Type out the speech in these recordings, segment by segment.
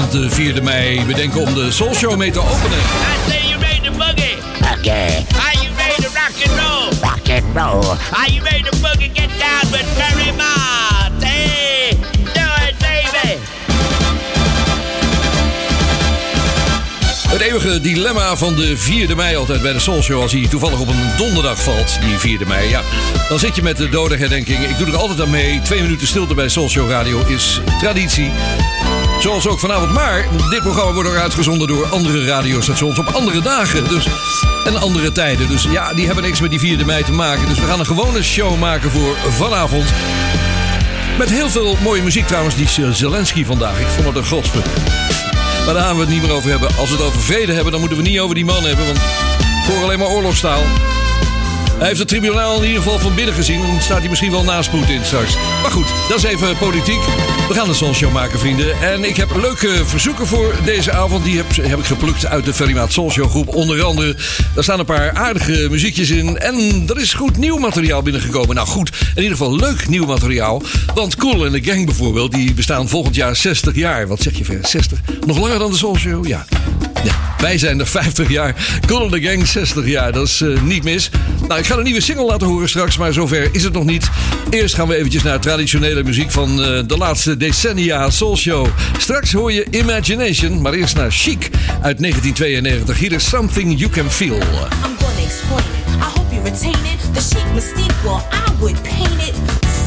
vanavond, de 4e mei, bedenken om de Soul Show mee te openen. I say you ready to boogie. Okay, Are you ready to rock and roll? rock and roll. Are you ready to boogie? Get down with Barry Mott. Hey, do it, baby. Het eeuwige dilemma van de 4e mei altijd bij de Soul Show. Als hij toevallig op een donderdag valt, die 4e mei. Ja, dan zit je met de dodenherdenking. Ik doe er altijd aan mee. Twee minuten stilte bij Soul Show Radio is traditie. Zoals ook vanavond. Maar dit programma wordt ook uitgezonden door andere radiostations op andere dagen. Dus, en andere tijden. Dus ja, die hebben niks met die 4e mei te maken. Dus we gaan een gewone show maken voor vanavond. Met heel veel mooie muziek trouwens. Die Zelensky vandaag. Ik vond het een godspe. Maar daar gaan we het niet meer over hebben. Als we het over vrede hebben, dan moeten we niet over die man hebben. Want ik hoor alleen maar oorlogstaal. Hij heeft het tribunaal in ieder geval van binnen gezien. Dan staat hij misschien wel naast Poetin straks. Maar goed, dat is even politiek. We gaan een Soulshow maken, vrienden. En ik heb leuke verzoeken voor deze avond. Die heb, heb ik geplukt uit de Ferrymaat Soulshow groep. Onder andere, daar staan een paar aardige muziekjes in. En er is goed nieuw materiaal binnengekomen. Nou goed, in ieder geval leuk nieuw materiaal. Want Cool en de Gang bijvoorbeeld, die bestaan volgend jaar 60 jaar. Wat zeg je ver? 60? Nog langer dan de Soulshow? Ja. Ja, wij zijn er 50 jaar. And the Gang 60 jaar. Dat is eh, niet mis. Nou, ik ga een nieuwe single laten horen straks, maar zover is het nog niet. Eerst gaan we eventjes naar traditionele muziek van eh, de laatste decennia Soul Show. Straks hoor je Imagination, maar eerst naar Chic uit 1992. Hier is Something You Can Feel. I'm gonna explain it. I hope you retain it. The chic mystique, well, I would paint it.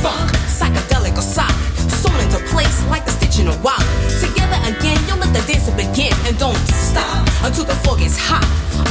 Funk, psychedelic solid. Sewn into place like the in a while. Together again, you'll let the dance begin and don't stop until the floor gets hot.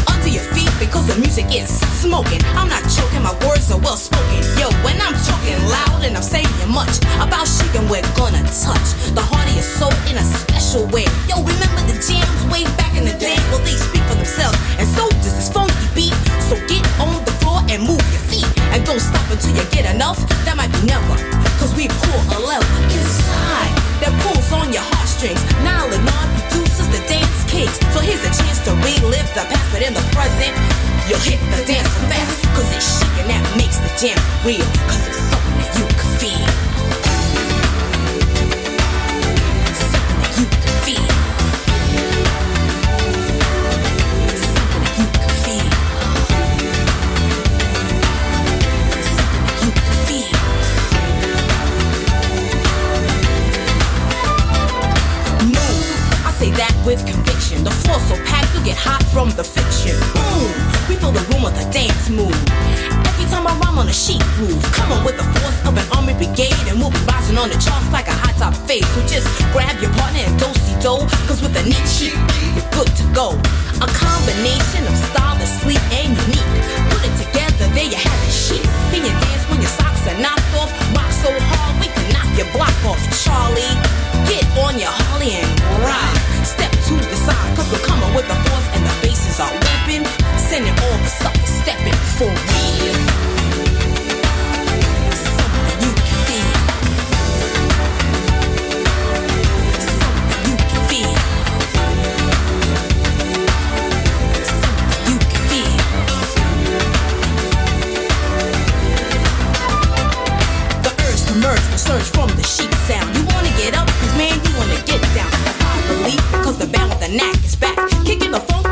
Under your feet because the music is smoking. I'm not choking, my words are well spoken. Yo, when I'm talking loud and I'm saying much about shit, and we're gonna touch the heart of your soul in a special way. Yo, remember the jams way back in the day? Well, they speak for themselves, and so does this funky beat. So get on the floor and move your feet, and don't stop until you get enough. That might be never, cause we pull a level inside that pulls on your heartstrings. Non produces the dance kicks. So here's a chance to relive the past, but in the present, you'll hit the dance fast, cause it's shaking that makes the jam real, cause it's something that you can feel. With conviction. The floor so packed, you get hot from the fiction. Boom. We fill the room with a dance move. Every time I rhyme on a sheet groove, come on with the force of an army brigade, and we'll be rising on the charts like a hot top fade. So just grab your partner and do si do, cause with a neat sheet, you're good to go. A combination of style that's sleek and unique. Put it together, there you have it. Chic. Can you dance when your socks are knocked off? Rock so hard we can knock your block off, Charlie. Get on your Harley and ride. Step to the side, cause we're coming with the force and the bases are whipping. Sending all the suckers stepping for real. Something you can feel. Something you can feel. Something you can feel. The urge to merge surge from the sheet sound. You wanna get up, cause man, you wanna get down. The band with the knack is back. Kicking the funk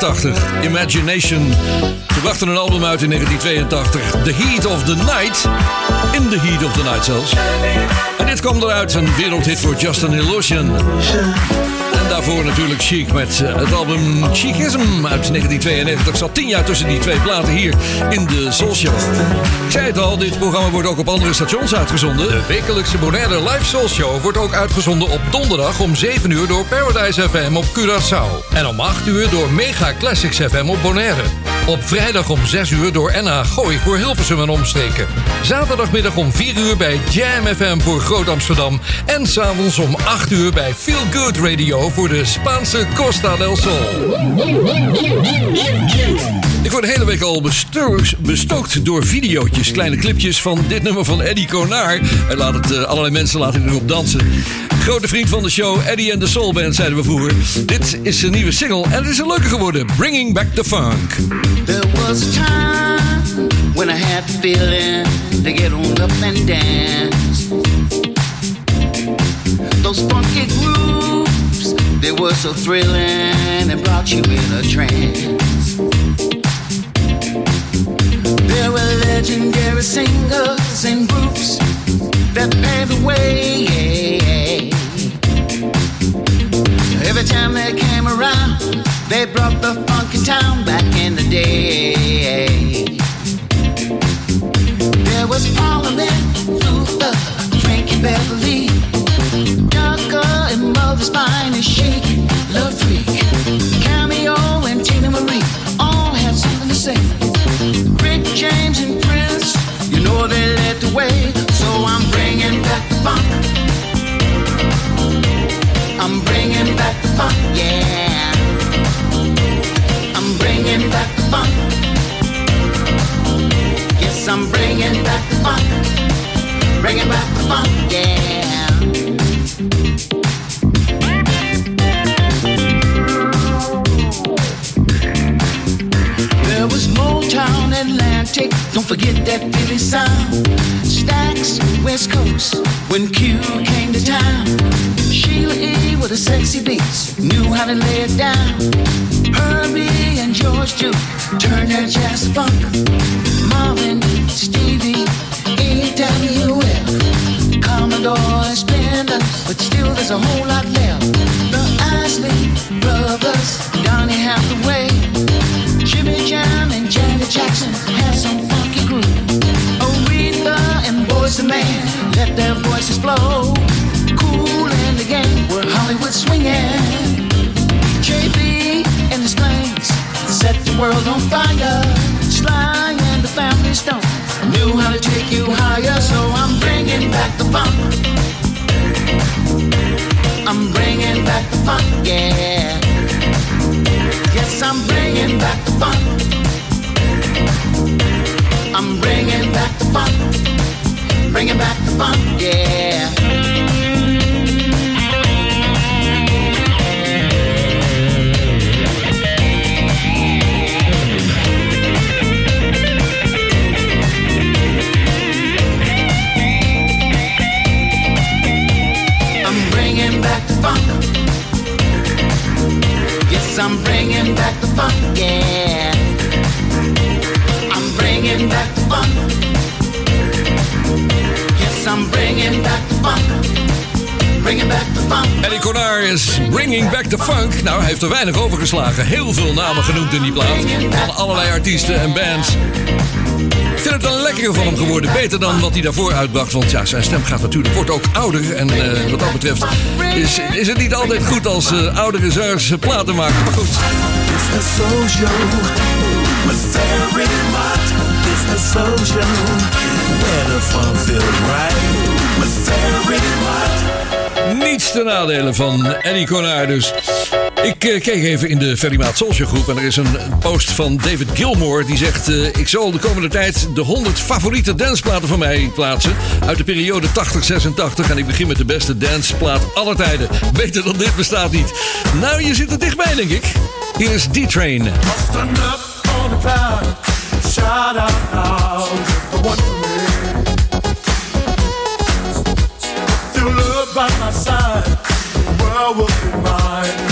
82, Imagination. Ze brachten een album uit in 1982, The Heat of the Night. In the Heat of the Night zelfs. En dit kwam eruit, een wereldhit voor Justin Illusion. Daarvoor natuurlijk Chic met eh, het album Chicism uit 1992. Zat tien jaar tussen die twee platen hier in de Soul Show. Ik zei het al, dit programma wordt ook op andere stations uitgezonden. De wekelijkse Bonaire Live Soul Show wordt ook uitgezonden op donderdag om 7 uur door Paradise FM op Curaçao. En om 8 uur door Mega Classics FM op Bonaire. Op vrijdag om 6 uur door NH Gooi voor Hilversum en omstreken. Zaterdagmiddag om 4 uur bij Jam FM voor Groot Amsterdam. En s'avonds om 8 uur bij Feel Good Radio voor de Spaanse Costa del Sol. Ik word de hele week al besto- bestookt door videootjes, kleine clipjes van dit nummer van Eddie Konar. Hij laat het, eh, allerlei mensen laten erop dansen. Grote vriend van de show, Eddie and the Soul Band, zeiden we vroeger. Dit is zijn nieuwe single en het is een leuke geworden. Bringing Back the Funk. There was time when I had the feeling to get on up and dance. Those funky grooves, they were so thrilling and brought you in a trance. There were legendary singers and groups that paved the way. Every time they came around, they brought the funky town back in the day. I'm bringing back the funk. Bringing back the funk, yeah. Forget that Philly sound. Stacks, West Coast, when Q came to town. Sheila E. with the sexy beats, knew how to lay it down. Herbie and George Duke turned their jazz funk. Marvin, Stevie, AWF, Commodore Splendor, but still there's a whole lot left. The Isley Brothers, Donny Hathaway, Jimmy Jam and Janet Jackson had some funky Aretha and Boys the let their voices flow. Cool the where Hollywood swinging. JB and set the world on fire. Sly and the Family Stone knew how to take you higher, so I'm bringing back the funk. I'm bringing back the funk, yeah. Yes, I'm bringing back the funk. I'm bringing back the funk. Bringing back the funk, yeah. I'm bringing back the funk. Yes, I'm bringing back the funk, yeah. Bringing back the funk. Yes, I'm bringing back the funk. Bringing back the funk. Eddie Konar is Bringing Back the Funk. Nou, hij heeft er weinig overgeslagen. Heel veel namen genoemd in die plaat. Van allerlei artiesten en bands. Ik vind het een lekkere van hem geworden. Beter dan wat hij daarvoor uitbracht. Want ja, zijn stem gaat natuurlijk, wordt ook ouder. En eh, wat dat betreft is, is het niet altijd goed als eh, oudere zangers platen maken. Maar goed. The Mott. It's the soul show where the fun feels right with Mott. Niets ten nadele van Eddie Konar dus. Ik eh, keek even in de Ferry Maat Social groep en er is een post van David Gilmore die zegt... eh, ik zal de komende tijd de 100 favoriete danceplaten van mij plaatsen... uit de periode 80-86 en ik begin met de beste danceplaat aller tijden. Beter dan dit bestaat niet. Nou, je zit er dichtbij denk ik. Hier is D-Train. Stand up on the cloud, shout out loud, the one for me. Feel love by my side, the world will be mine,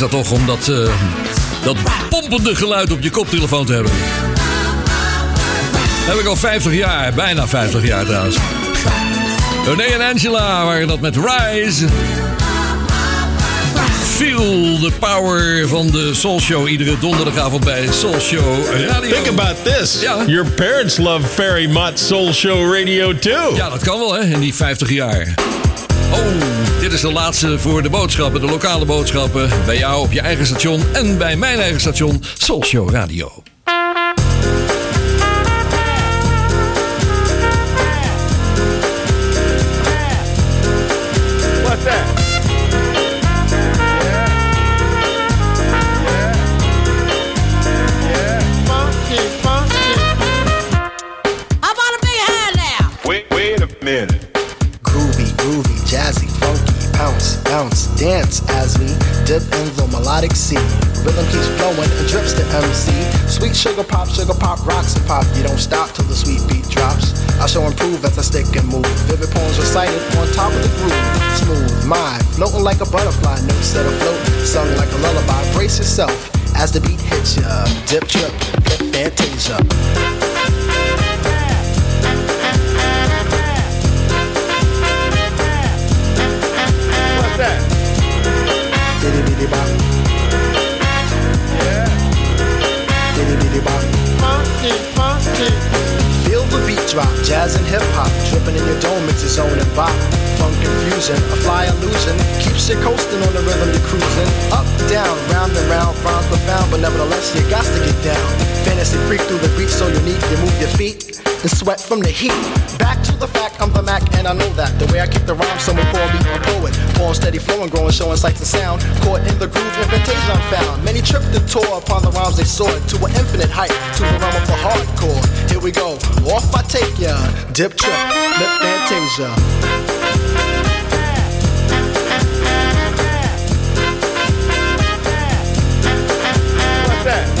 dat toch om dat, eh, dat pompende geluid op je koptelefoon te hebben. Heb ik al 50 jaar, bijna 50 jaar trouwens. René en Angela waren dat met Rise. Feel the power van de Soul Show. Iedere donderdagavond bij Soul Show Radio. Think about this. Ja. Your parents love Ferry Mott Soul Show Radio too. Ja, dat kan wel hè, in die 50 jaar. Oh, dit is de laatste voor de boodschappen, de lokale boodschappen. Bij jou op je eigen station en bij mijn eigen station Soul Show Radio. Improve as I stick and move. Vivid poems recited on top of the groove. Smooth, mind, floating like a butterfly, notes set afloat, sung like a lullaby. Brace yourself as the beat hits ya. Dip, trip, flip, fantasia. What's that? Diddy diddy bop. Diddy diddy bop. The beat drop, jazz and hip hop, dripping in your dome, it's a zone and bop. Funk confusion, a fly illusion, keeps you coasting on the rhythm you're cruising. Up, down, round and round, rhymes profound, but nevertheless you got to get down. Fantasy freak through the beat so unique, you move your feet and sweat from the heat. Back to the fact, I'm the Mac, and I know that. The way I kick the rhyme, someone call me a poet. Poem steady flowing, growing, showing sights and sound. Caught in the groove, invitation I'm found. Many tripped and tore upon the rhymes they soared to an infinite height, to the realm of the hardcore. Here we go, off I take ya. Dip trip, lip fantasia. That?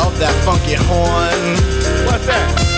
of that funky horn. What's that?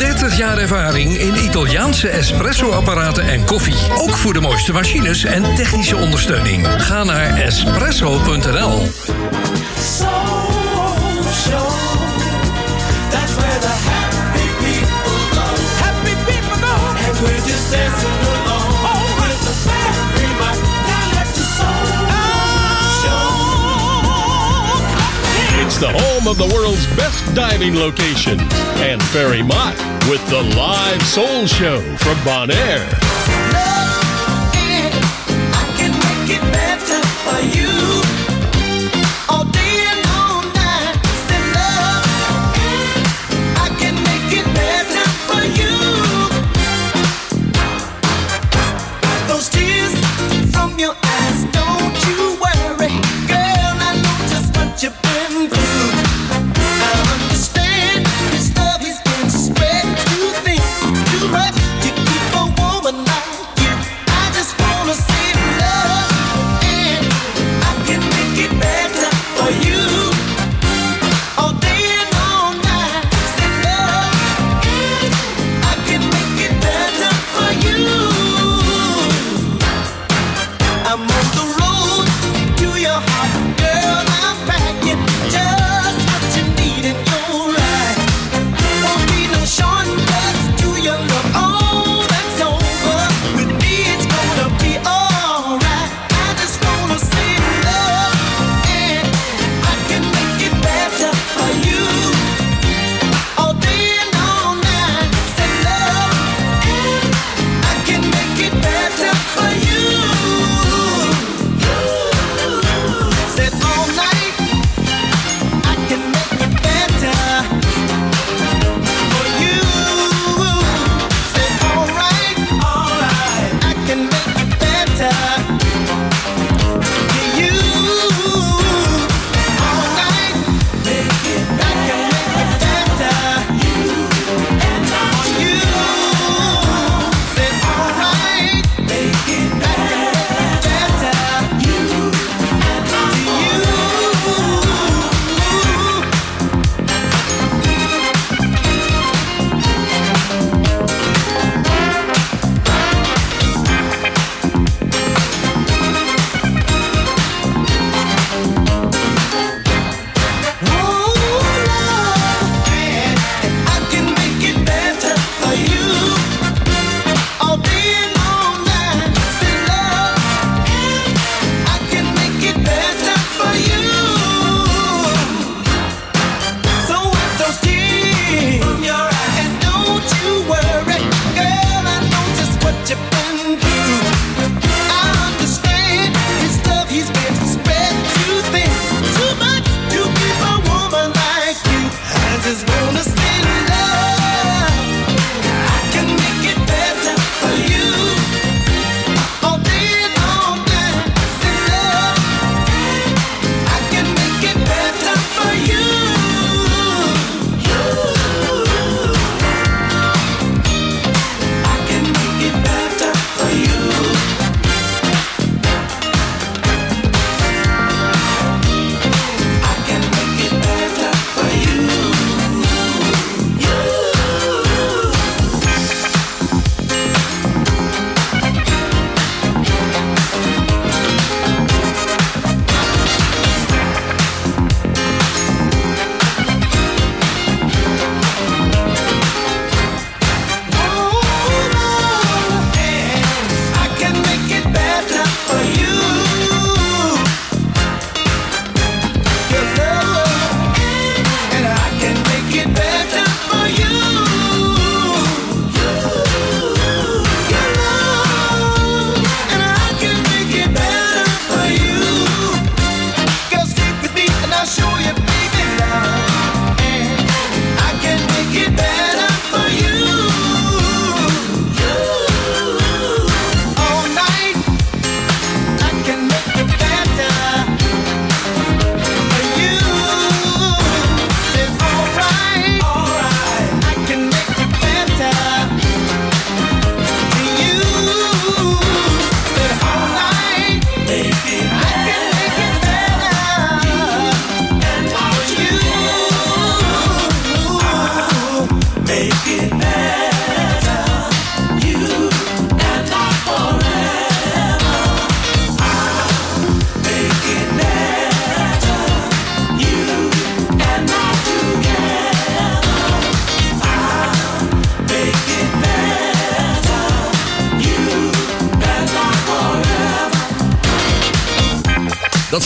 30 jaar ervaring in Italiaanse espresso-apparaten en koffie. Ook voor de mooiste machines en technische ondersteuning. Ga naar espresso.nl. Happy people go. And just It's the home of the world's best diving locations and Ferry Mott with the live soul show from Bonaire.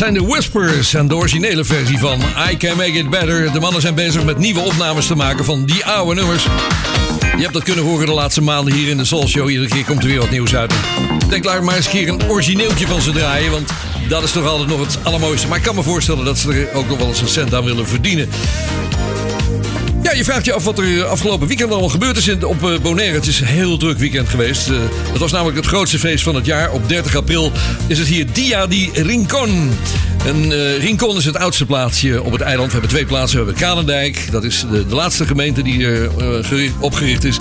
Zijn de Whispers en de originele versie van I Can Make It Better. De mannen zijn bezig met nieuwe opnames te maken van die oude nummers. Je hebt dat kunnen horen de laatste maanden hier in de Soul Show. Iedere keer komt er weer wat nieuws uit. Denk, laat maar eens een keer een origineeltje van ze draaien. Want dat is toch altijd nog het allermooiste. Maar ik kan me voorstellen dat ze er ook nog wel eens een cent aan willen verdienen. Je vraagt je af wat er afgelopen weekend allemaal gebeurd is op eh, Bonaire. Het is een heel druk weekend geweest. Eh, Het was namelijk het grootste feest van het jaar. Op 30 april is het hier Dia di Rincon. En eh, Rincon is het oudste plaatsje op het eiland. We hebben twee plaatsen. We hebben Kanendijk. Dat is de, de laatste gemeente die er eh, gericht- opgericht is.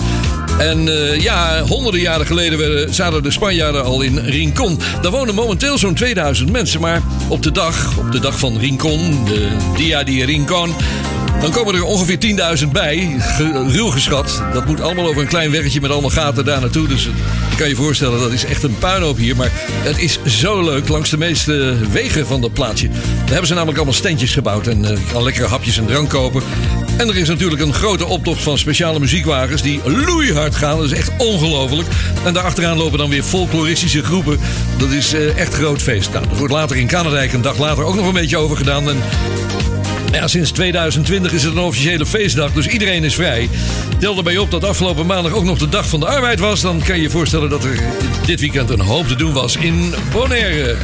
En eh, ja, honderden jaren geleden werden, zaten de Spanjaarden al in Rincon. Daar wonen momenteel zo'n 2000 mensen. Maar op de dag, op de dag van Rincon, de Dia di Rincon... Dan komen er ongeveer 10.000 bij, ruw geschat. Dat moet allemaal over een klein weggetje met allemaal gaten daar naartoe. Dus je kan je voorstellen, dat is echt een puinhoop hier. Maar het is zo leuk langs de meeste wegen van dat plaatsje. Daar hebben ze namelijk allemaal standjes gebouwd. En eh, je kan lekkere hapjes en drank kopen. En er is natuurlijk een grote optocht van speciale muziekwagens die loeihard gaan. Dat is echt ongelooflijk. En daarachteraan lopen dan weer folkloristische groepen. Dat is eh, echt groot feest. Nou, er wordt later in Kanadijk een dag later ook nog een beetje over gedaan. En ja, sinds 2020 is het een officiële feestdag, dus iedereen is vrij. Tel erbij op dat afgelopen maandag ook nog de dag van de arbeid was. Dan kan je je voorstellen dat er dit weekend een hoop te doen was in Bonaire.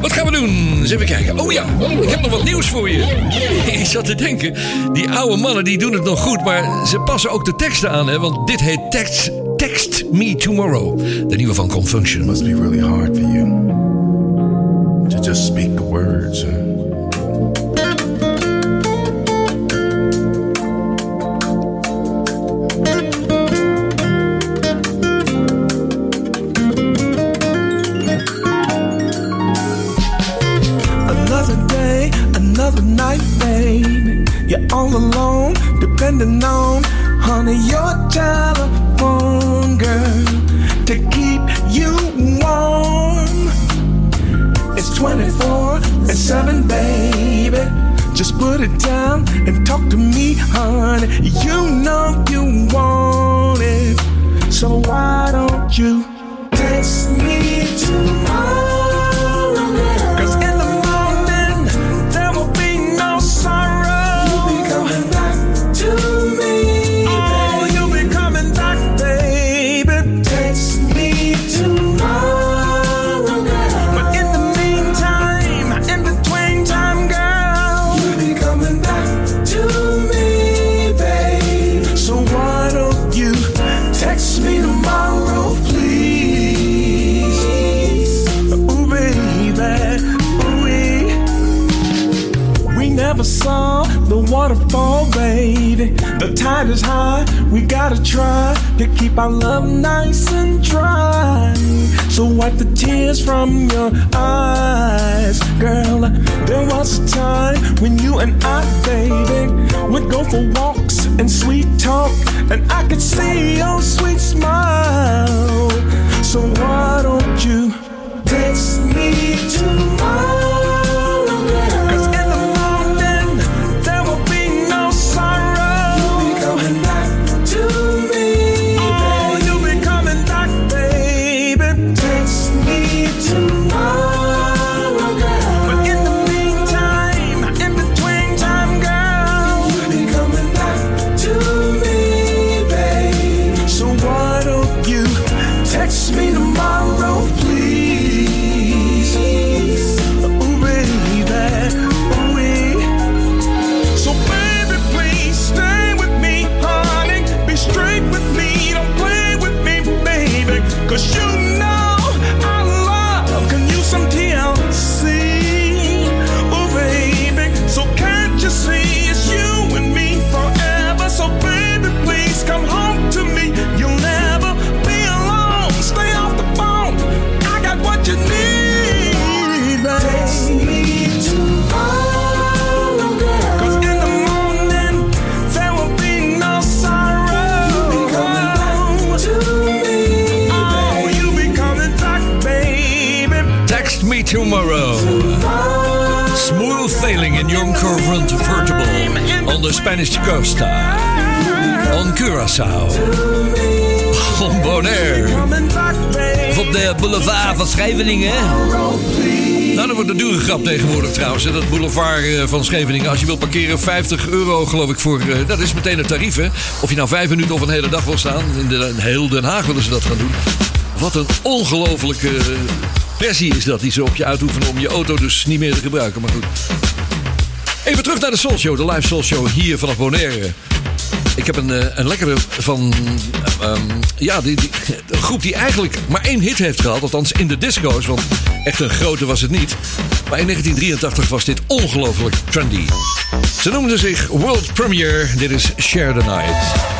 Wat gaan we doen? Eens even kijken. Oh ja, ik heb nog wat nieuws voor je. Ik zat te denken, die oude mannen die doen het nog goed, maar ze passen ook de teksten aan, hè? Want dit heet Text, Text Me Tomorrow. De nieuwe van Confunction. must be really hard for you to just speak words. huh? Alone, depending on, honey, your telephone, girl, to keep you warm. It's 24 and 7, baby. Just put it down and talk to me, honey. You know you want it. So why don't you text me tomorrow, is high, we gotta try to keep our love nice and dry. So wipe the tears from your eyes, girl. There was a time when you and I, baby, would go for walks and sweet talk, and I could see your sweet smile. So why don't you text me tomorrow, Spanish coast. On Curacao. Tom Bonaire. Of op de boulevard van Scheveningen. Nou, dat wordt een dure grap tegenwoordig trouwens. Dat boulevard eh, van Scheveningen. Als je wilt parkeren, 50 euro geloof ik voor... eh, dat is meteen het tarief. Of je nou vijf minuten of een hele dag wil staan. In, de, in heel Den Haag willen ze dat gaan doen. Wat een ongelofelijke eh, pressie is dat die ze op je uitoefenen... om je auto dus niet meer te gebruiken. Maar goed. Even terug naar de Soul Show, de live Soul Show hier vanaf Bonaire. Ik heb een, eh, een lekkere van. eh, ehm, ja, die, groep die eigenlijk maar één hit heeft gehad. Althans in de disco's. Want echt een grote was het niet. Maar in 1983 was dit ongelooflijk trendy. Ze noemden zich World Premiere. Dit is Share the Night.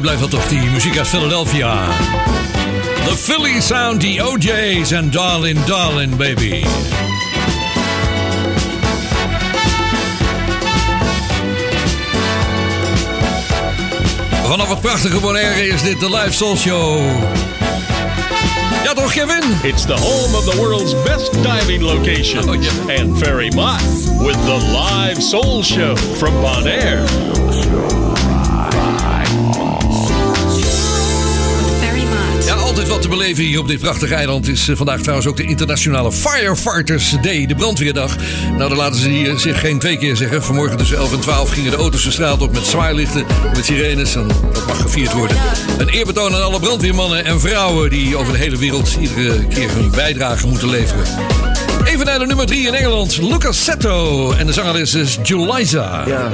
mooi blijft dat toch, die muziek uit Philadelphia. The Philly Sound, the OJ's en Darling, Darling Baby. Vanaf het prachtige Bonaire is dit de live soul show. Ja toch, Kevin? It's the home of the world's best diving location oh, And Ferry much with the live soul show from Bonaire. te beleven hier op dit prachtige eiland is eh, vandaag trouwens ook de Internationale Firefighters Day, de brandweerdag. Nou, dan laten ze hier zich geen twee keer zeggen. Vanmorgen tussen 11 en 12 gingen de auto's de straat op met zwaailichten, met sirenes. En dat mag gevierd worden. Een eerbetoon aan alle brandweermannen en vrouwen die over de hele wereld iedere keer hun bijdrage moeten leveren. Even naar de nummer 3 in Engeland, Lucas Setto. En de zangeres is Juliza. Ja.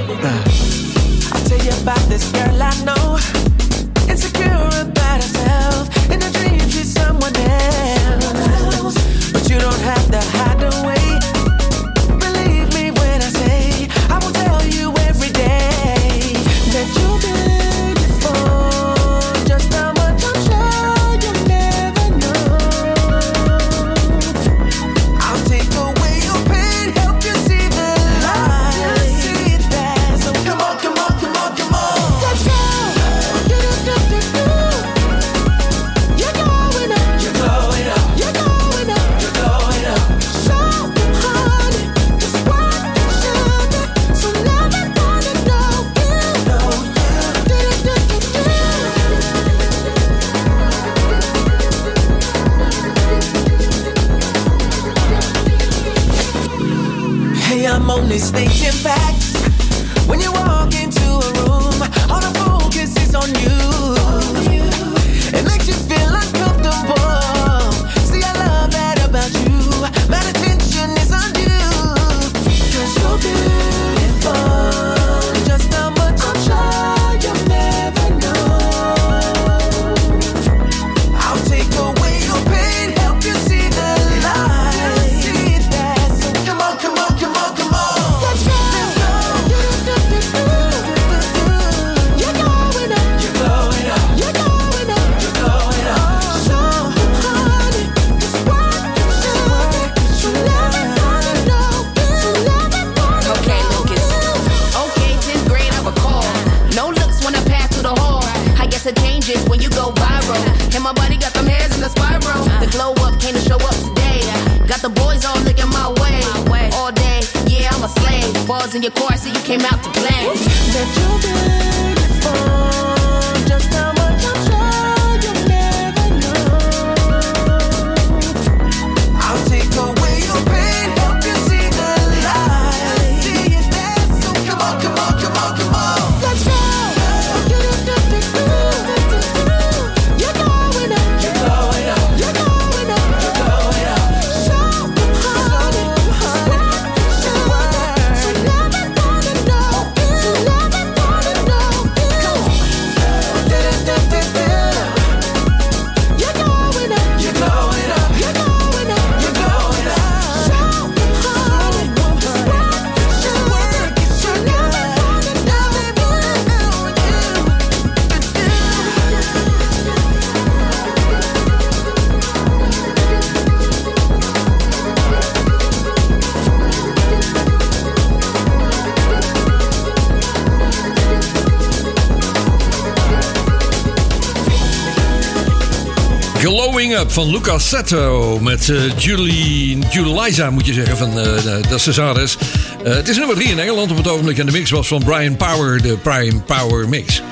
Van Luca Setto met eh, Julie, Julisa moet je zeggen, van eh de, Cesares. Eh, het is nummer 3 in Engeland op het ogenblik en de mix was van Brian Power, de Prime Power Mix.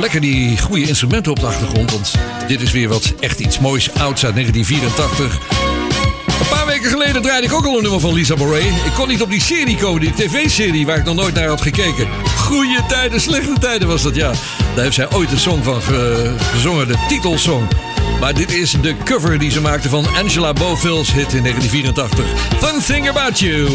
Lekker die goede instrumenten op de achtergrond, want dit is weer wat echt iets moois ouds uit 1984. Een paar weken geleden draaide ik ook al een nummer van Lisa Boret. Ik kon niet op die serie komen, die tv-serie waar ik nog nooit naar had gekeken. Goeie tijden, slechte tijden was dat, ja. Daar heeft zij ooit een song van ge- gezongen, de titelsong. Maar dit is de cover die ze maakte van Angela Boville's hit in 1984. Fun Thing About You.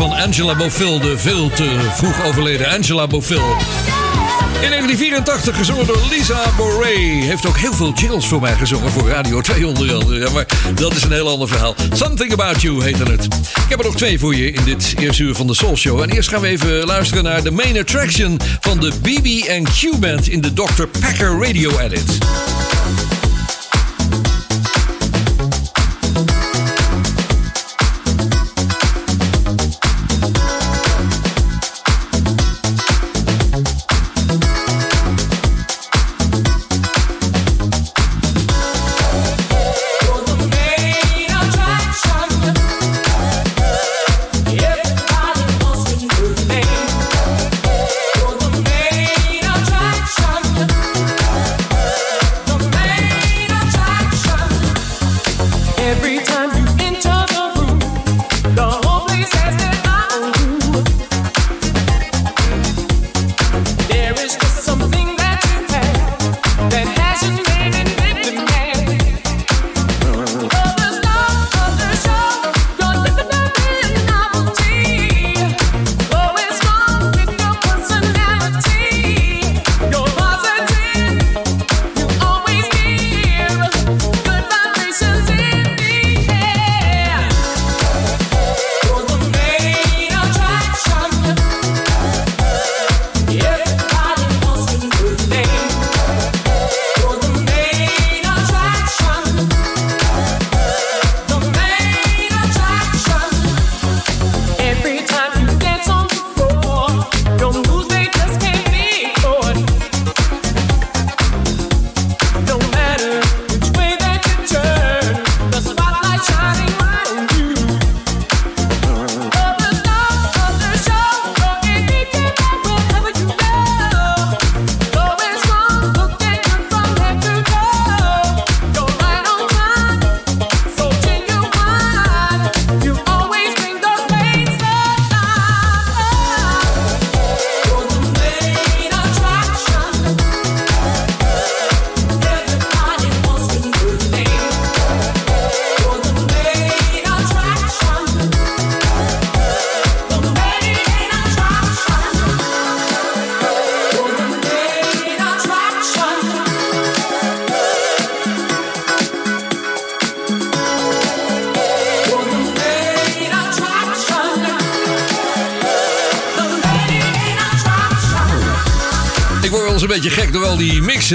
Van Angela Bofill, de veel te vroeg overleden Angela Bofill. In 1984 gezongen door Lisa Boret. Heeft ook heel veel jingles voor mij gezongen voor Radio 2 onder andere. Ja, maar dat is een heel ander verhaal. Something About You heette het. Ik heb er nog twee voor je in dit eerste uur van de Soul Show. En eerst gaan we even luisteren naar de main attraction van de BB&Q Band in de Dr. Packer Radio Edit.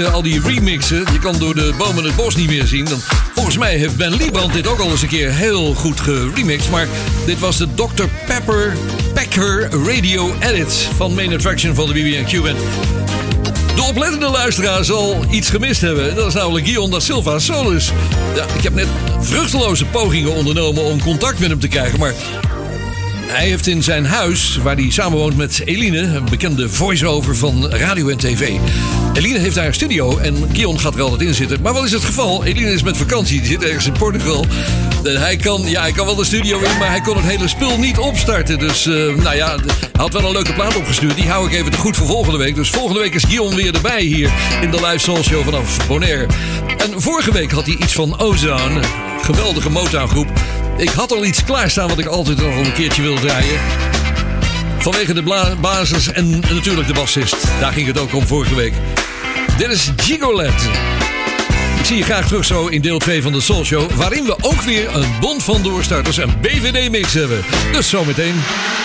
Al die remixen. Je kan door de bomen het bos niet meer zien. Dan, volgens mij heeft Ben Lieband dit ook al eens een keer heel goed geremixed. Maar dit was de Dr. Pepper Packer Radio Edit van Main Attraction van de BB&Q. De oplettende luisteraar zal iets gemist hebben. Dat is namelijk Guion da Silva Solus. Ja, ik heb net vruchteloze pogingen ondernomen om contact met hem te krijgen. Maar hij heeft in zijn huis, waar hij samenwoont met Eline, een bekende voice-over van radio en tv. Eline heeft daar een studio en Guion gaat er altijd in zitten. Maar wat is het geval? Eline is met vakantie, die zit ergens in Portugal. En hij kan, ja, hij kan wel de studio in, maar hij kon het hele spul niet opstarten. Dus, eh, nou ja, hij had wel een leuke plaat opgestuurd. Die hou ik even goed voor volgende week. Dus volgende week is Guion weer erbij hier in de Live Soul Show vanaf Bonaire. En vorige week had hij iets van Ozone, geweldige Motown groep. Ik had al iets klaarstaan wat ik altijd nog een keertje wil draaien. Vanwege de basis en natuurlijk de bassist. Daar ging het ook om vorige week. Dit is Gigolet. Ik zie je graag terug zo in deel 2 van de Soul Show. Waarin we ook weer een bond van doorstarters en BVD-mix hebben. Dus zometeen. You're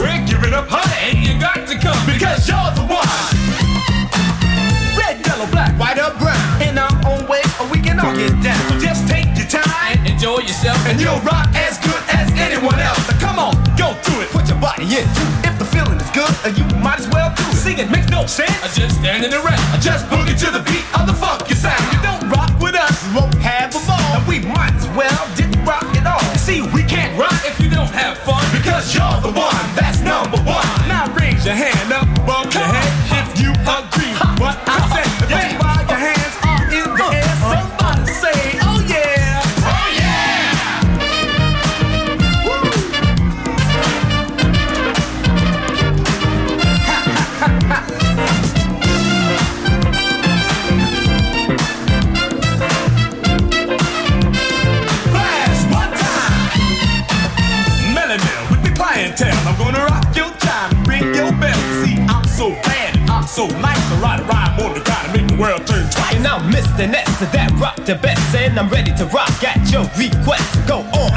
We're giving up, honey, and you got to come. Because you're the one. Red, yellow, black, white, or brown. In our own way, or we can all get down. So just take your time and enjoy yourself. And you'll rock as good as anyone else. So come on, go through it. Put your body into it. If the feeling is good, uh, you might as well do it. Sing it makes no sense. I just standing around. I just boogie to the beat of the funky sound. You don't rock with us, you won't have a ball. And we might as well didn't rock at all. See, we can't rock if you don't have fun. Because you're the one that's number one. Now raise your hand up so nice. I ride a rhyme on the kind to make the world turn twice. And I'm Mr. Ness, that rock the best, and I'm ready to rock at your request. Go on,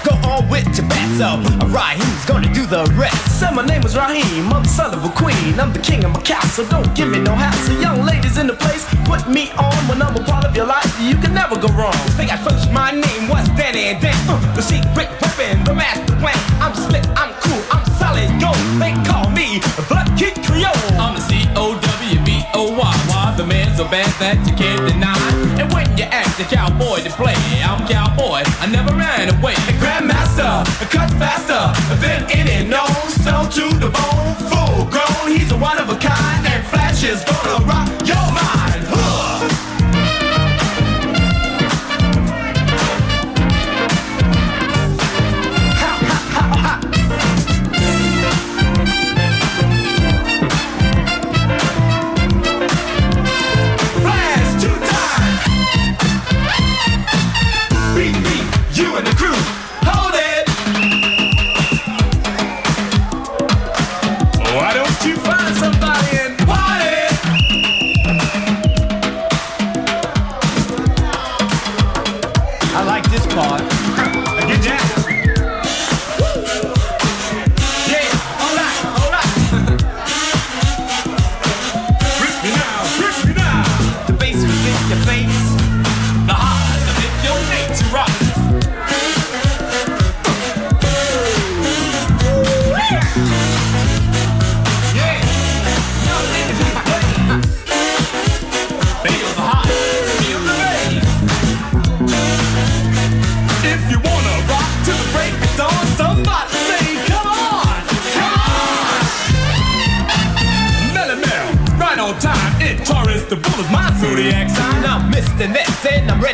go on with your best. So, alright, who's gonna do the rest? Said my name is Raheem, I'm the son of a queen. I'm the king of my castle, don't give me no hassle. Young ladies in the place, put me on when I'm a part of your life. You can never go wrong. Say at first my name was Danny and then uh, the secret weapon, the master plan. I'm slick, I'm cool, I'm solid gold. They call me the Kid Creole. The so bad that you can't deny? And when you ask the cowboy to play, I'm cowboy, I never ran away. Grandmaster, cut faster than any known. Snow to the bone, full grown. He's a one of a kind, and Flash is gonna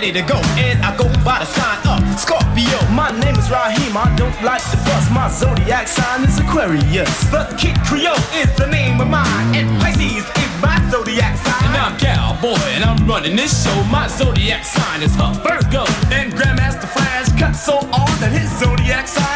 ready to go. And I go by the sign of Scorpio. My name is Raheem, I don't like to fuss. My zodiac sign is Aquarius. The Kid Creole is the name of mine, and Pisces is my zodiac sign. And I'm Cowboy, and I'm running this show. My zodiac sign is Virgo. And Grandmaster Flash cut so on that his zodiac sign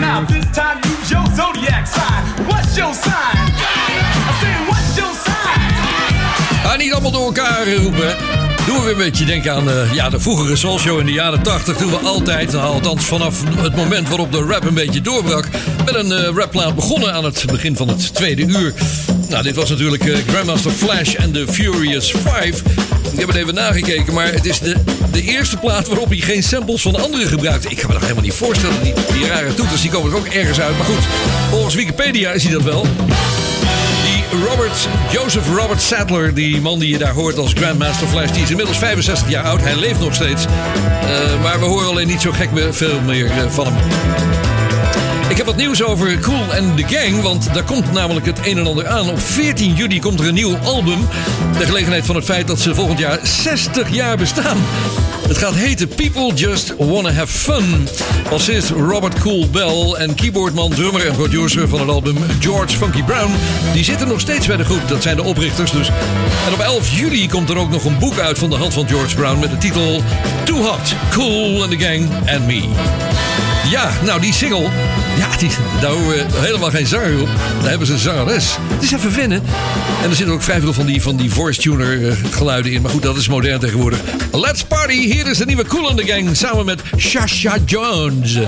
Now this time zodiac. What's your sign? Niet allemaal door elkaar roepen. Doen we weer een beetje denken aan eh, ja, de vroegere soulshow in de jaren 80. Toen we altijd, althans vanaf het moment waarop de rap een beetje doorbrak... met een eh, rapplaat begonnen aan het begin van het tweede uur. Nou, dit was natuurlijk eh, Grandmaster Flash en de Furious Five. Ik heb het even nagekeken, maar het is de, de eerste plaat waarop hij geen samples van anderen gebruikt. Ik kan me dat helemaal niet voorstellen. Die, die rare toeters die komen er ook ergens uit. Maar goed, volgens Wikipedia is hij dat wel. Robert, Joseph Robert Sadler, die man die je daar hoort als Grandmaster Flash, die is inmiddels 65 jaar oud. Hij leeft nog steeds. Eh, maar we horen alleen niet zo gek veel meer eh, van hem. Ik heb wat nieuws over Cool and the Gang, want daar komt namelijk het een en ander aan. Op 14 juli komt er een nieuw album. De gelegenheid van het feit dat ze volgend jaar 60 jaar bestaan. Het gaat heten People Just Wanna Have Fun. Bassist Robert Cool Bell en keyboardman, drummer en producer van het album George Funky Brown... die zitten nog steeds bij de groep. Dat zijn de oprichters dus. En op 11 juli komt er ook nog een boek uit van de hand van George Brown... met de titel Too Hot, Cool and the Gang and Me. Ja, nou die single, ja, daar horen we helemaal geen zanger op. Daar hebben ze een zangeres. Het is even vinden. En er zitten ook vrij veel van die, van die voice tuner eh, geluiden in. Maar goed, dat is modern tegenwoordig. Let's party! Hier is de nieuwe Cool in Gang samen met Shasha Jones.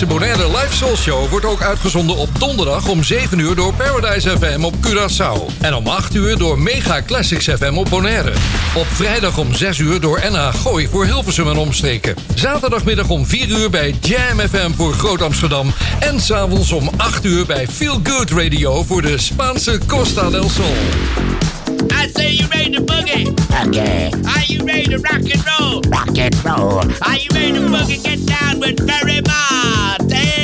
De Bonaire Live Soul Show wordt ook uitgezonden op donderdag om 7 uur door Paradise FM op Curaçao. En om 8 uur door Mega Classics FM op Bonaire. Op vrijdag om 6 uur door NH Gooi voor Hilversum en omstreken. Zaterdagmiddag om 4 uur bij Jam FM voor Groot Amsterdam. En s'avonds om 8 uur bij Feel Good Radio voor de Spaanse Costa del Sol. I say you ready to boogie. Okay. Are you ready to rock and roll? Rock and roll. Are you ready to boogie? Get down with Barry Mott.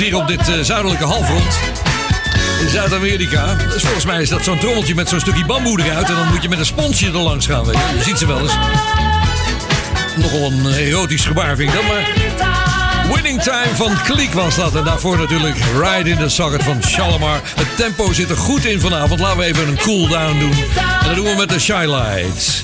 Hier op dit eh, zuidelijke halfrond. In Zuid-Amerika. Dus volgens mij is dat zo'n trommeltje met zo'n stukje bamboe eruit. En dan moet je met een sponsje er langs gaan. Je ziet ze wel eens. Nogal een erotisch gebaar vind ik dat. Maar Winning Time van Kliek was dat. En daarvoor natuurlijk Ride in the Socket van Shalimar. Het tempo zit er goed in vanavond. Laten we even een cool down doen. En dat doen we met de Shy Lights.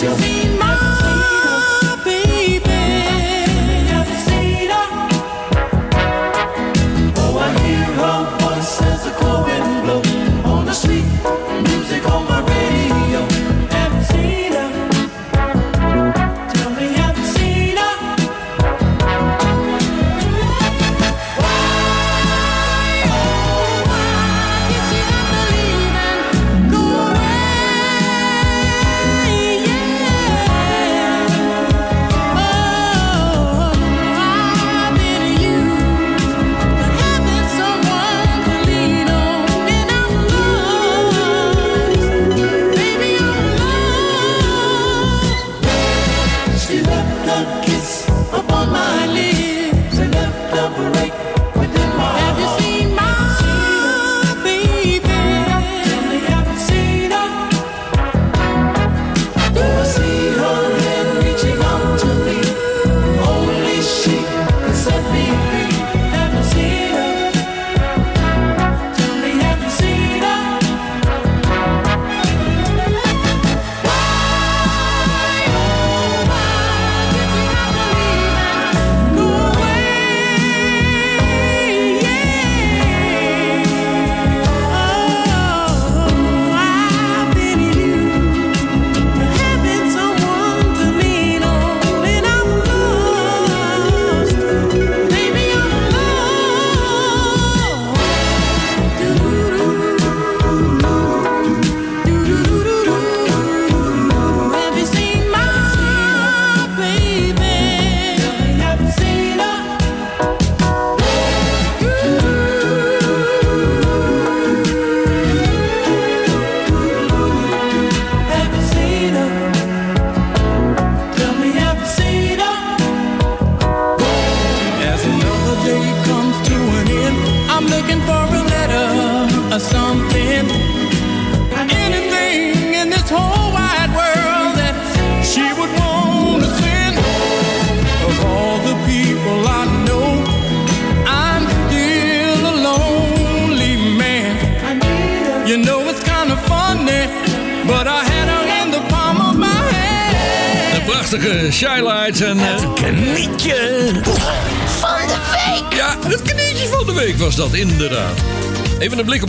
Show.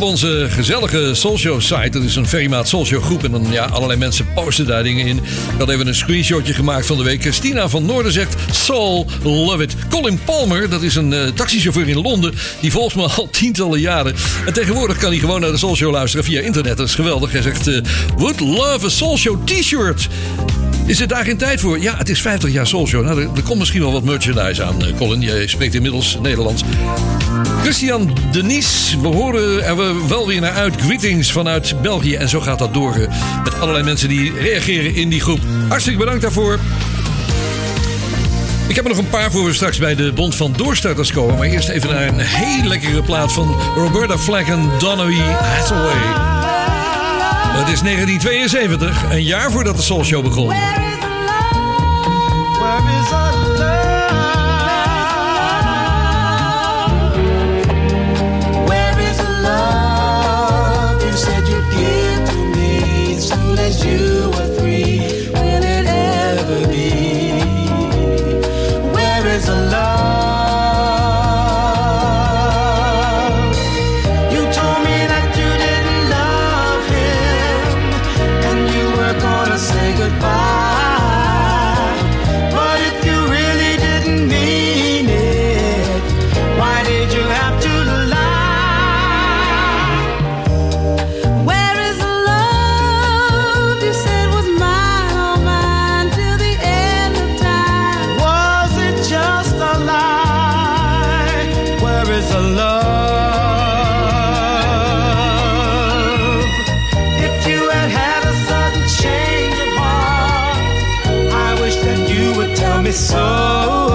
Op onze gezellige Soulshow site. Dat is een Ferrymaat Soulshow groep. En dan, ja, allerlei mensen posten daar dingen in. Ik had even een screenshotje gemaakt van de week. Christina van Noorden zegt Soul, love it. Colin Palmer, dat is een eh, taxichauffeur in Londen. Die volgt me al tientallen jaren. En tegenwoordig kan hij gewoon naar de Soulshow luisteren via internet. Dat is geweldig. Hij zegt, eh, would love a Soulshow t-shirt. Is het daar geen tijd voor? Ja, het is 50 jaar Soulshow. Nou, er, komt misschien wel wat merchandise aan, eh, Colin. Jij spreekt inmiddels Nederlands. Christian Denies, we horen er wel weer naar uit. Greetings vanuit België. En zo gaat dat door eh, met allerlei mensen die reageren in die groep. Hartstikke bedankt daarvoor. Ik heb er nog een paar voor we straks bij de Bond van Doorstarters komen. Maar eerst even naar een heel lekkere plaat van Roberta Flack en Donnelly Hathaway. Het is 1972, een jaar voordat de Soul Show begon. a love. If you had had a sudden change of heart, I wish that you would tell me so.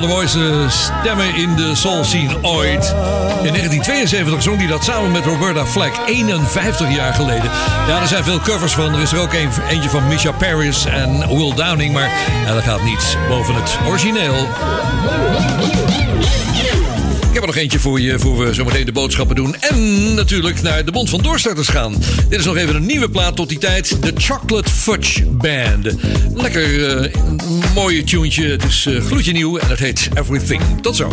de mooiste stemmen in de soul zien ooit. In 1972 zong die dat samen met Roberta Flack, 51 jaar geleden. Ja, er zijn veel covers van. Er is er ook een, eentje van Misha Paris en Will Downing. Maar dat gaat niet boven het origineel heb er nog eentje voor je, voor we zo meteen de boodschappen doen. En natuurlijk naar de Bond van Doorstarters gaan. Dit is nog even een nieuwe plaat tot die tijd. De Chocolate Fudge Band. Lekker uh, mooie tuneetje. Het is uh, gloedje nieuw en het heet Everything. Tot zo.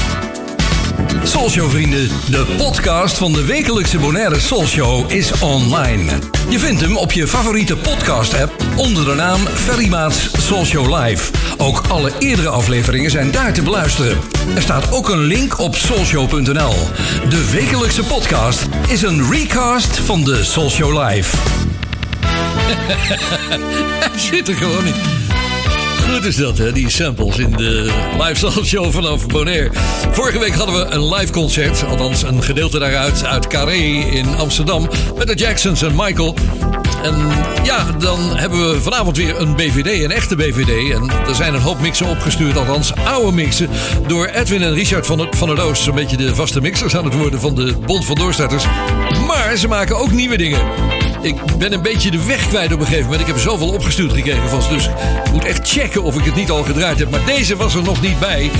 Soulshow vrienden, de podcast van de wekelijkse Bonaire Soulshow is online. Je vindt hem op je favoriete podcast app onder de naam Ferry Maats Soulshow Live. Ook alle eerdere afleveringen zijn daar te beluisteren. Er staat ook een link op soulshow.nl. De wekelijkse podcast is een recast van de Soulshow Live. Zit er gewoon in. Goed is dat, hè? Die samples in de live soul show vanaf Bonaire. Vorige week hadden we een live concert, althans een gedeelte daaruit, uit Carré in Amsterdam, met de Jacksons en Michael. En ja, dan hebben we vanavond weer een BVD, een echte BVD. En er zijn een hoop mixen opgestuurd, althans oude mixen, door Edwin en Richard van, het, van der Doos. Zo'n beetje de vaste mixers aan het worden van de Bond van Doorstarters. Maar ze maken ook nieuwe dingen. Ik ben een beetje de weg kwijt op een gegeven moment. Ik heb zoveel opgestuurd gekregen van ze. Dus ik moet echt checken of ik het niet al gedraaid heb. Maar deze was er nog niet bij.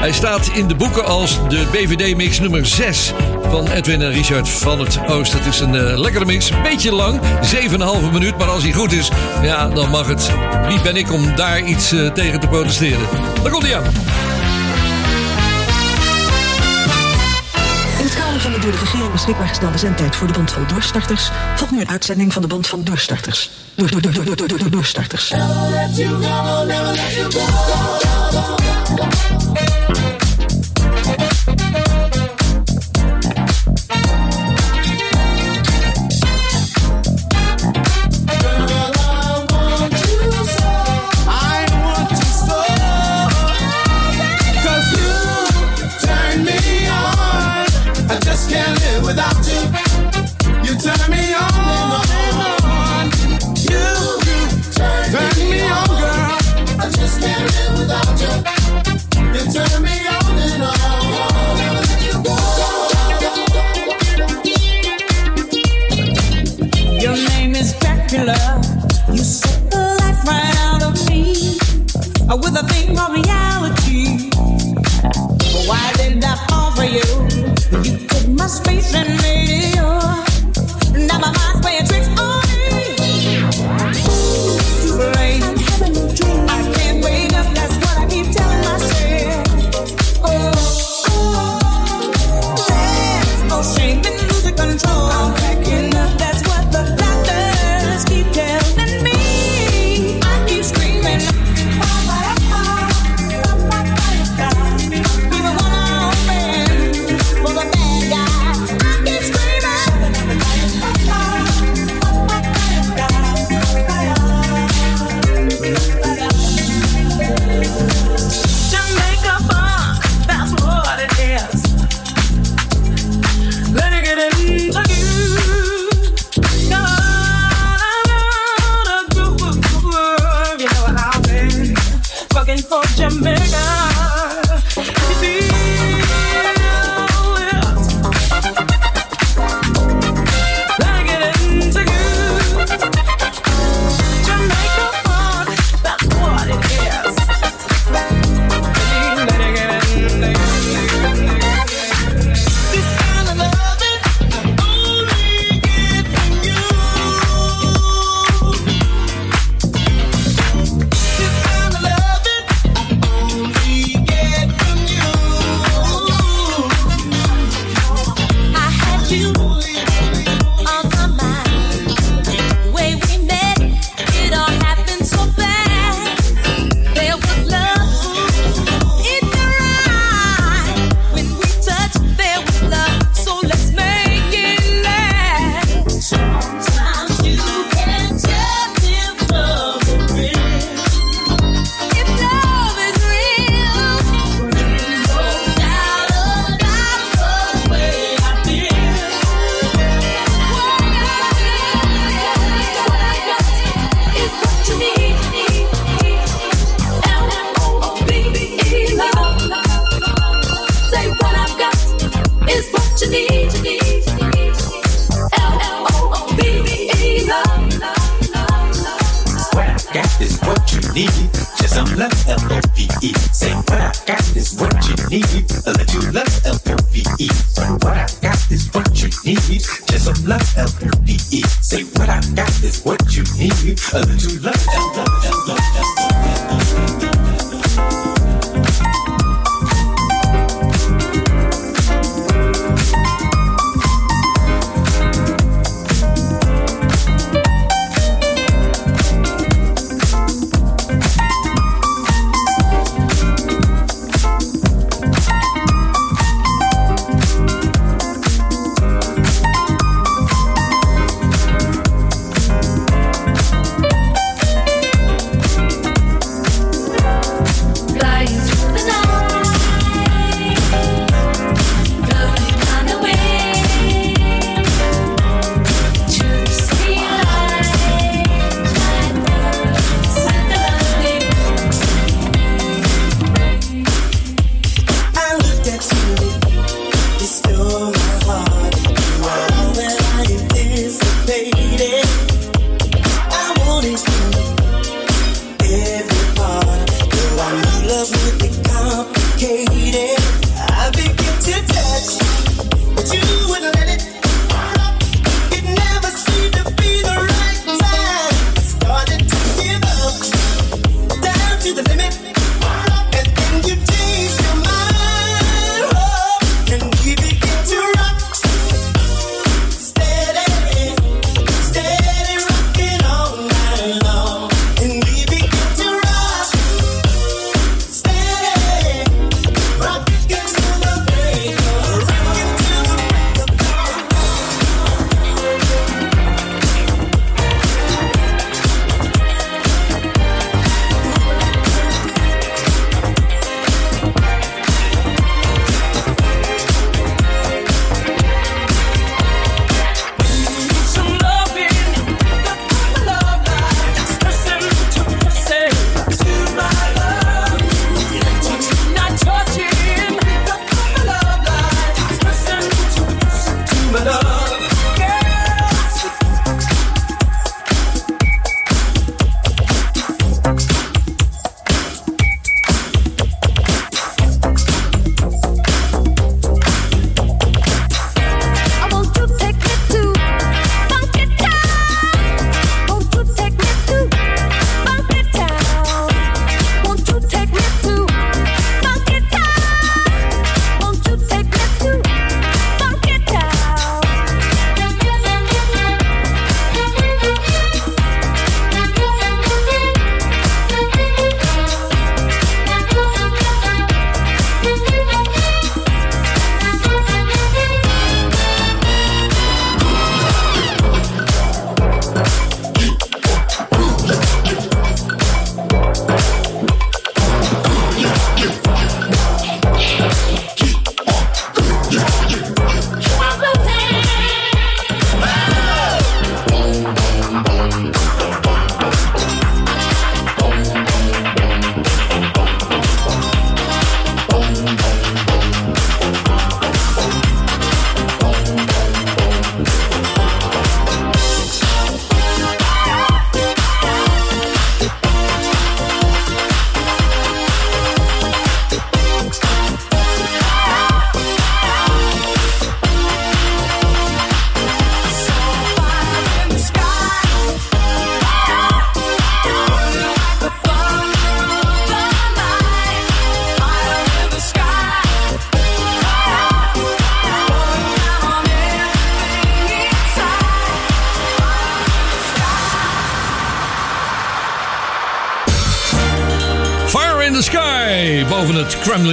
Hij staat in de boeken als de BVD-mix nummer 6 van Edwin en Richard van het Oost. Het is een eh, lekkere mix. Beetje lang, 7,5 minuut. Maar als hij goed is, ja, dan mag het. Wie ben ik om daar iets eh, tegen te protesteren? Daar komt hij aan. In het kader van de door de regering beschikbaar gestelde zendtijd voor de Bond van Doorstarters volgt nu een uitzending van de Bond van Doorstarters. Door, door, door, door, door, door, door, doorstarters.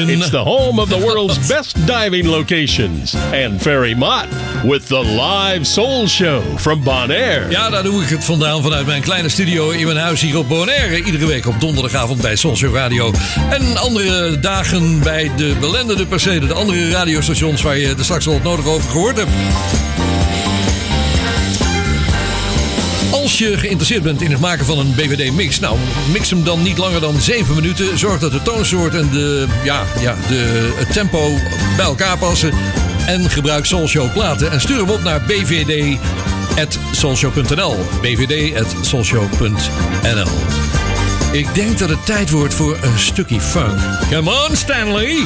It's the home of the world's best diving locations. And Ferry Mott with the live soul show from Bonaire. Ja, daar doe ik het vandaan vanuit mijn kleine studio in mijn huis hier op Bonaire. Iedere week op donderdagavond bij Soulshow Radio. En andere dagen bij de belendende percelen. De andere radiostations waar je er straks al het nodig over gehoord hebt. Als je geïnteresseerd bent in het maken van een BVD-mix, nou, mix hem dan niet langer dan 7 minuten. Zorg dat de toonsoort en de, ja, ja, de, het tempo bij elkaar passen. En gebruik Soulshow platen en stuur hem op naar bvd.soulshow.nl. bvd.soulshow.nl Ik denk dat het tijd wordt voor een stukje funk. Come on, Stanley!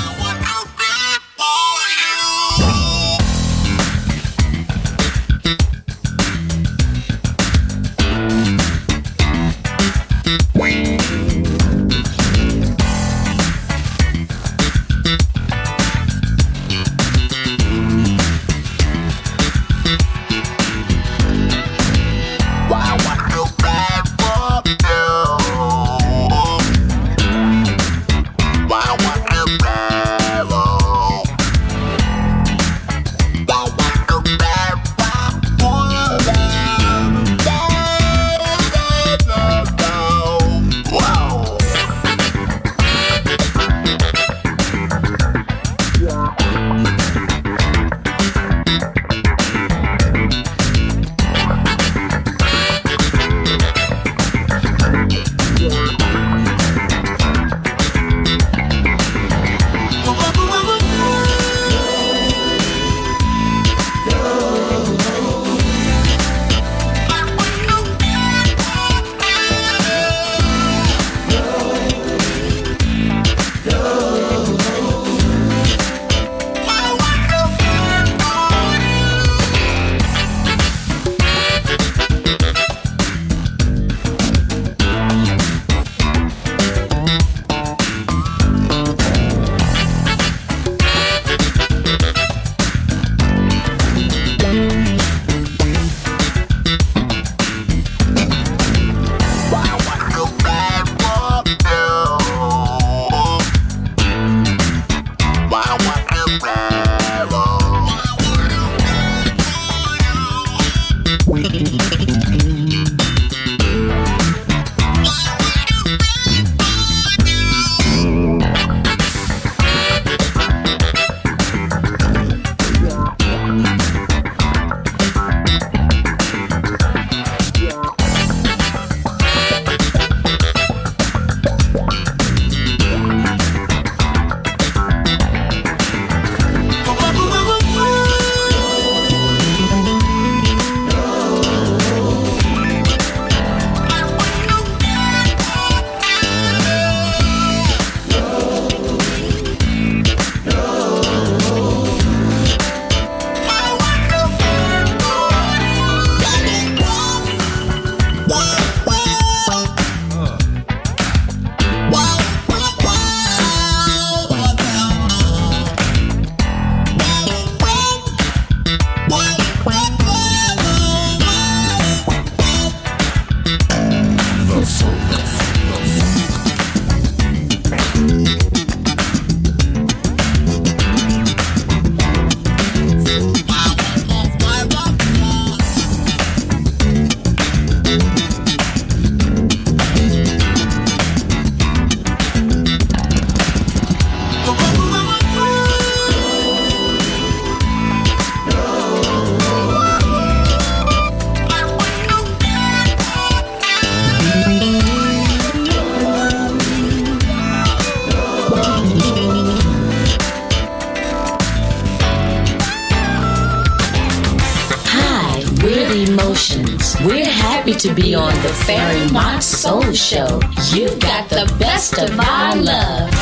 On the Fairy Mott Soul Show. You've got the best of my love.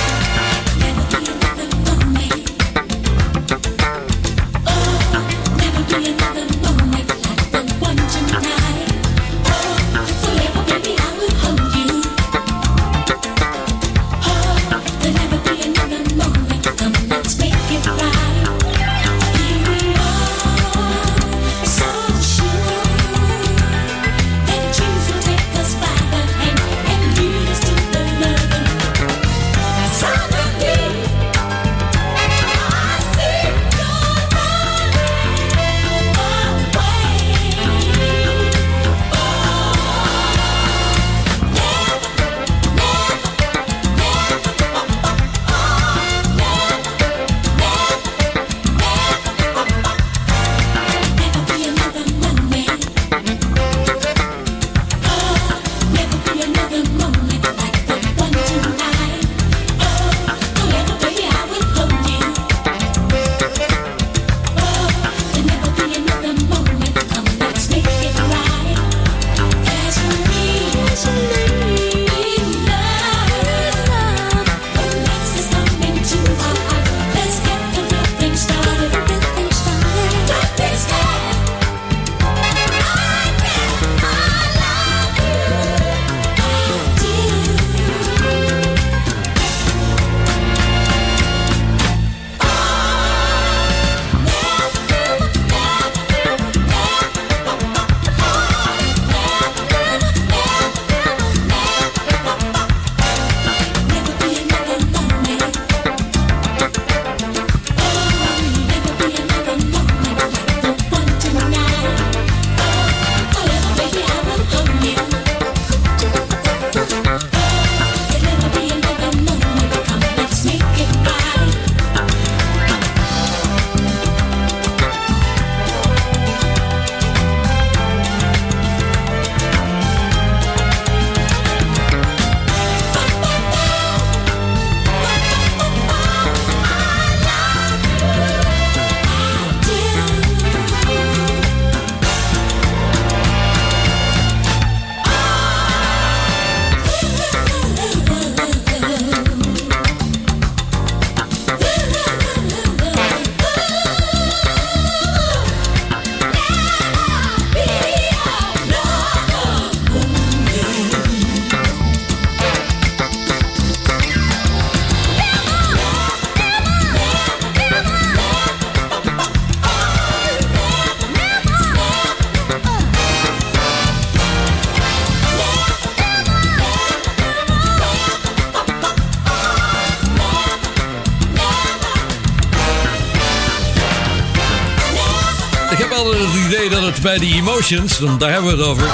Idee dat het bij de Emotions, dan, daar hebben we het over,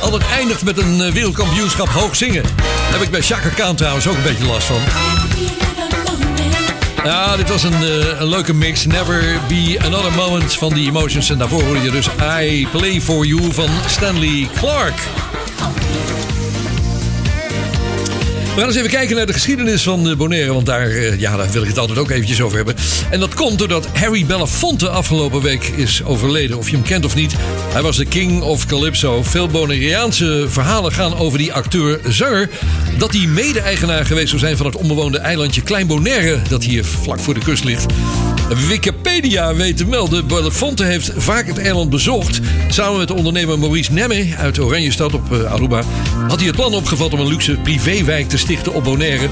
altijd eindigt met een eh, wereldkampioenschap hoog zingen. Daar heb ik bij Chaka Khan trouwens ook een beetje last van. Ja, dit was een, eh, een leuke mix. Never Be Another Moment van The Emotions. En daarvoor hoorde je dus I Play For You van Stanley Clark. We gaan eens even kijken naar de geschiedenis van eh, Bonaire. Want daar, eh, ja, daar wil ik het altijd ook eventjes over hebben. En dat komt doordat Harry Belafonte afgelopen week is overleden. Of je hem kent of niet. Hij was de king of Calypso. Veel Bonaireaanse verhalen gaan over die acteur-zanger. Dat hij mede-eigenaar geweest zou zijn van het onbewoonde eilandje Klein Bonaire. Dat hier vlak voor de kust ligt. Wikipedia weet te melden. Belafonte heeft vaak het eiland bezocht. Samen met de ondernemer Maurice Nemme uit Oranjestad op eh, Aruba. Had hij het plan opgevat om een luxe privéwijk te stichten op Bonaire.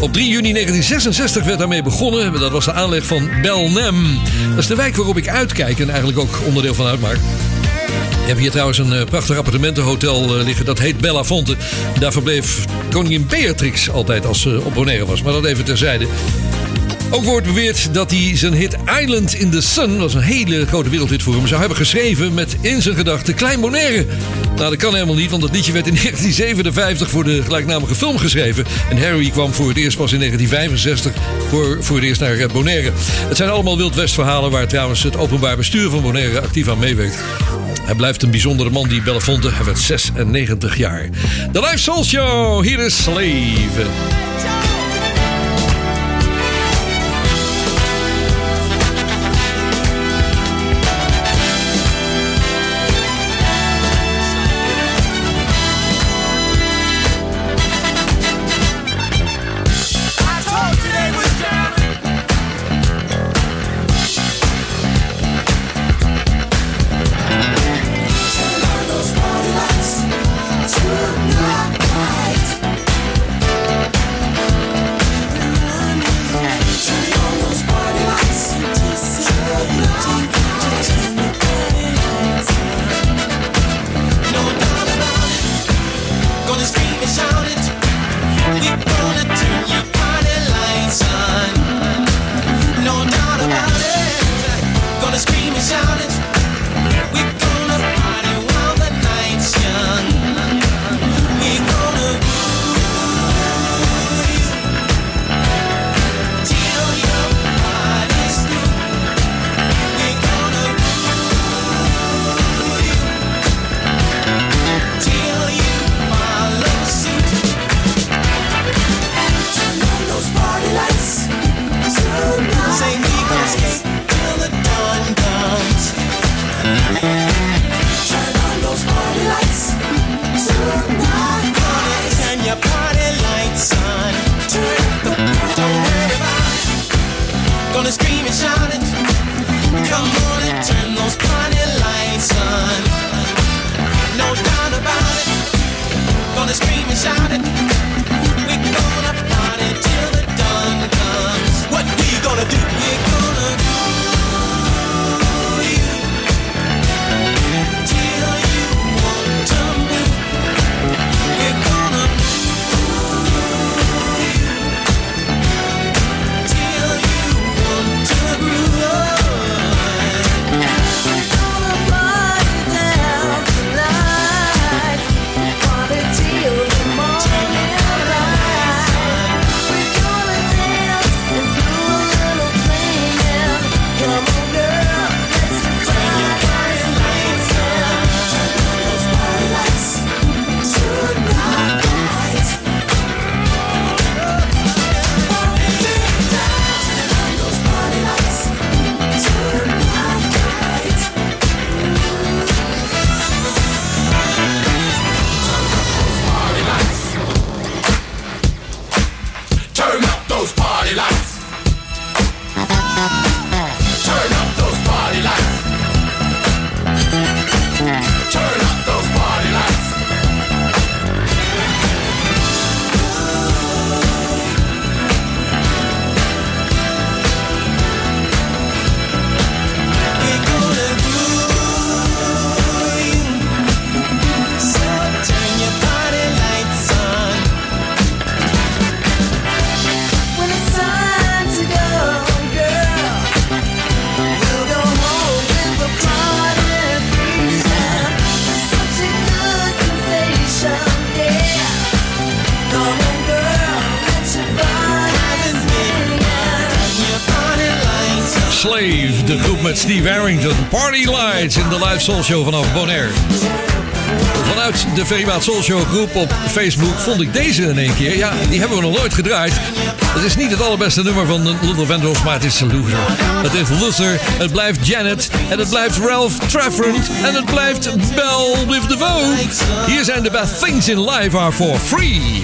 Op 3 juni 1966 werd daarmee begonnen. Dat was de aanleg van Belnem. Dat is de wijk waarop ik uitkijk en eigenlijk ook onderdeel van uitmaak. We hebben hier trouwens een eh, prachtig appartementenhotel eh, liggen. Dat heet Bella Fonte. Daar verbleef koningin Beatrix altijd als ze op Bonaire was. Maar dat even terzijde. Ook wordt beweerd dat hij zijn hit Island in the Sun, was een hele grote wereldhit voor hem, zou hebben geschreven met in zijn gedachten Klein Bonaire. Nou, dat kan helemaal niet, want dat liedje werd in 1957 voor de gelijknamige film geschreven. En Harry kwam voor het eerst pas in 1965 voor, voor het eerst naar eh, Bonaire. Het zijn allemaal Wild West verhalen waar trouwens het openbaar bestuur van Bonaire actief aan meewerkt. Hij blijft een bijzondere man, die Belafonte. Hij werd 96 jaar. De Live Soul Show, hier is Slave. The Warrington Party Lights in de live Soul Show vanaf Bonaire. Vanuit de Veribaat Soul Show groep op Facebook vond ik deze in één keer. Ja, die hebben we nog nooit gedraaid. Het is niet het allerbeste nummer van Luther Vandross, maar het is Luther. Het is Luther, het blijft Janet en het blijft Ralph Trafford en het blijft Bell with the Vogue. Hier zijn de best things in life are for free.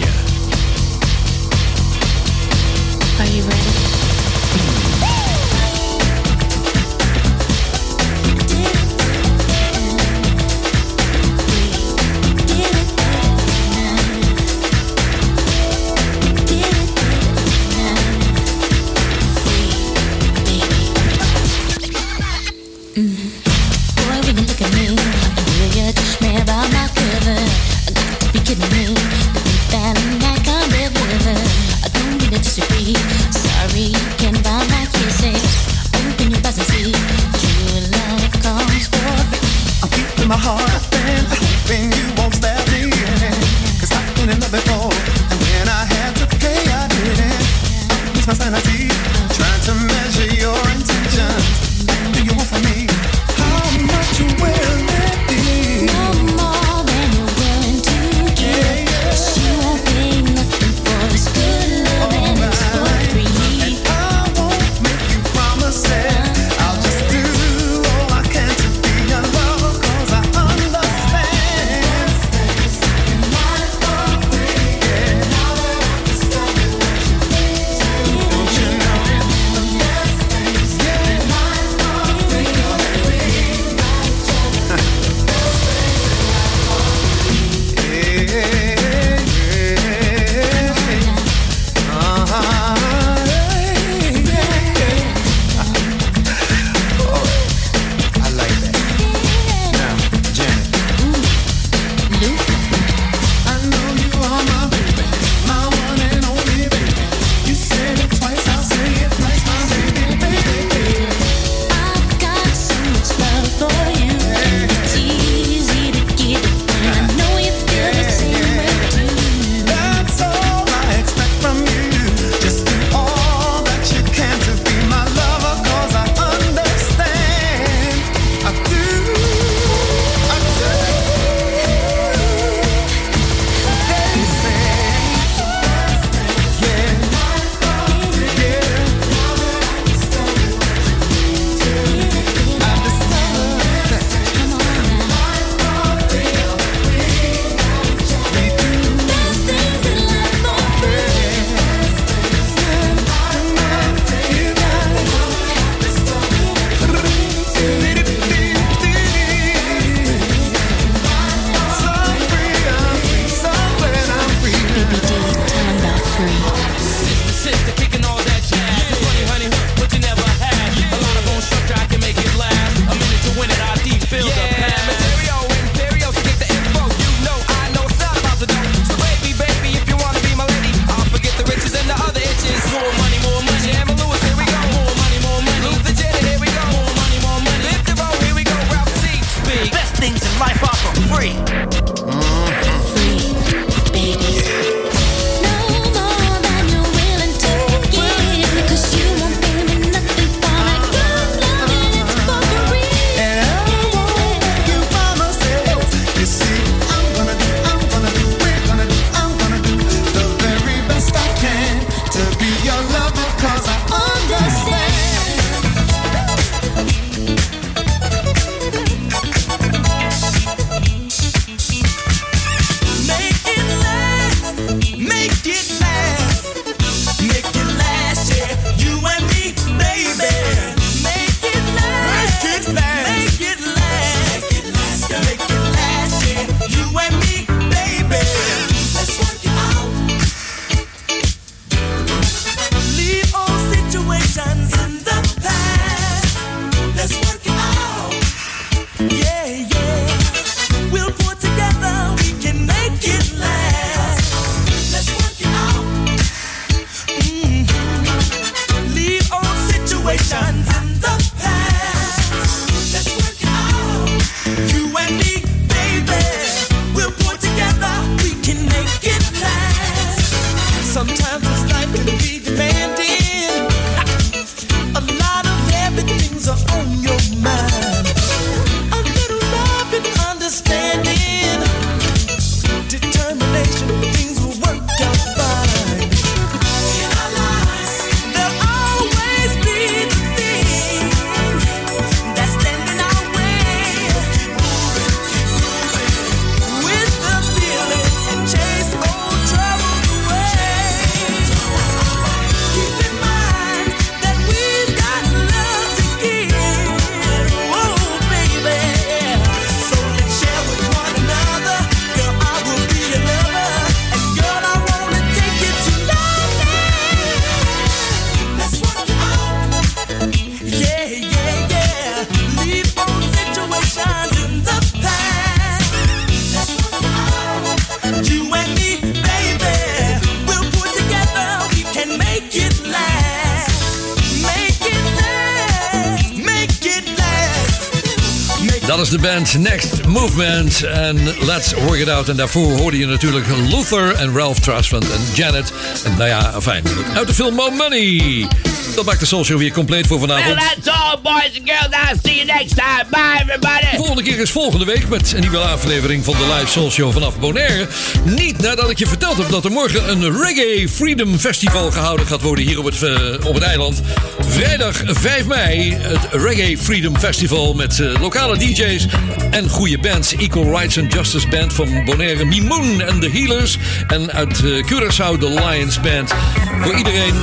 Next Movement en Let's Work It Out. En daarvoor hoorde je natuurlijk Luther en Ralph Trustman en Janet. En nou ja, fijn. Uit de film More Money. Dat maakt de Soul Show weer compleet voor Well, vanavond. that's all, boys and girls. I'll see you next time. Bye, everybody. De volgende keer is volgende week met een nieuwe aflevering van de Live Soul Show vanaf Bonaire. Niet nadat ik je verteld heb dat er morgen een Reggae Freedom Festival gehouden gaat worden hier op het, eh, op het eiland. Vrijdag 5 mei het Reggae Freedom Festival met eh, lokale DJ's en goede bands. Equal Rights and Justice Band van Bonaire, Mimoon en The Healers. En uit eh, Curaçao de Lions Band. Voor iedereen.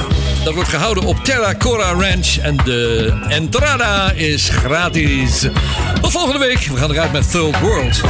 Dat wordt gehouden op Terra Cora Ranch. En de entrada is gratis. Tot volgende week. We gaan eruit met Third World.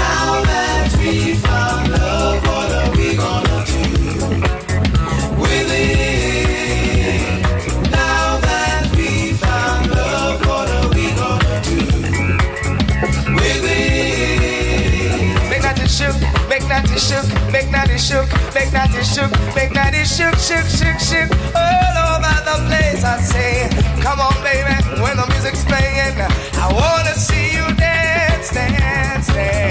Shook, make that it shook, make that it shook, make that it shook, shook, shook, shook. All over the place, I say, come on, baby, when the music's playing, I wanna see you dance, dance, dance.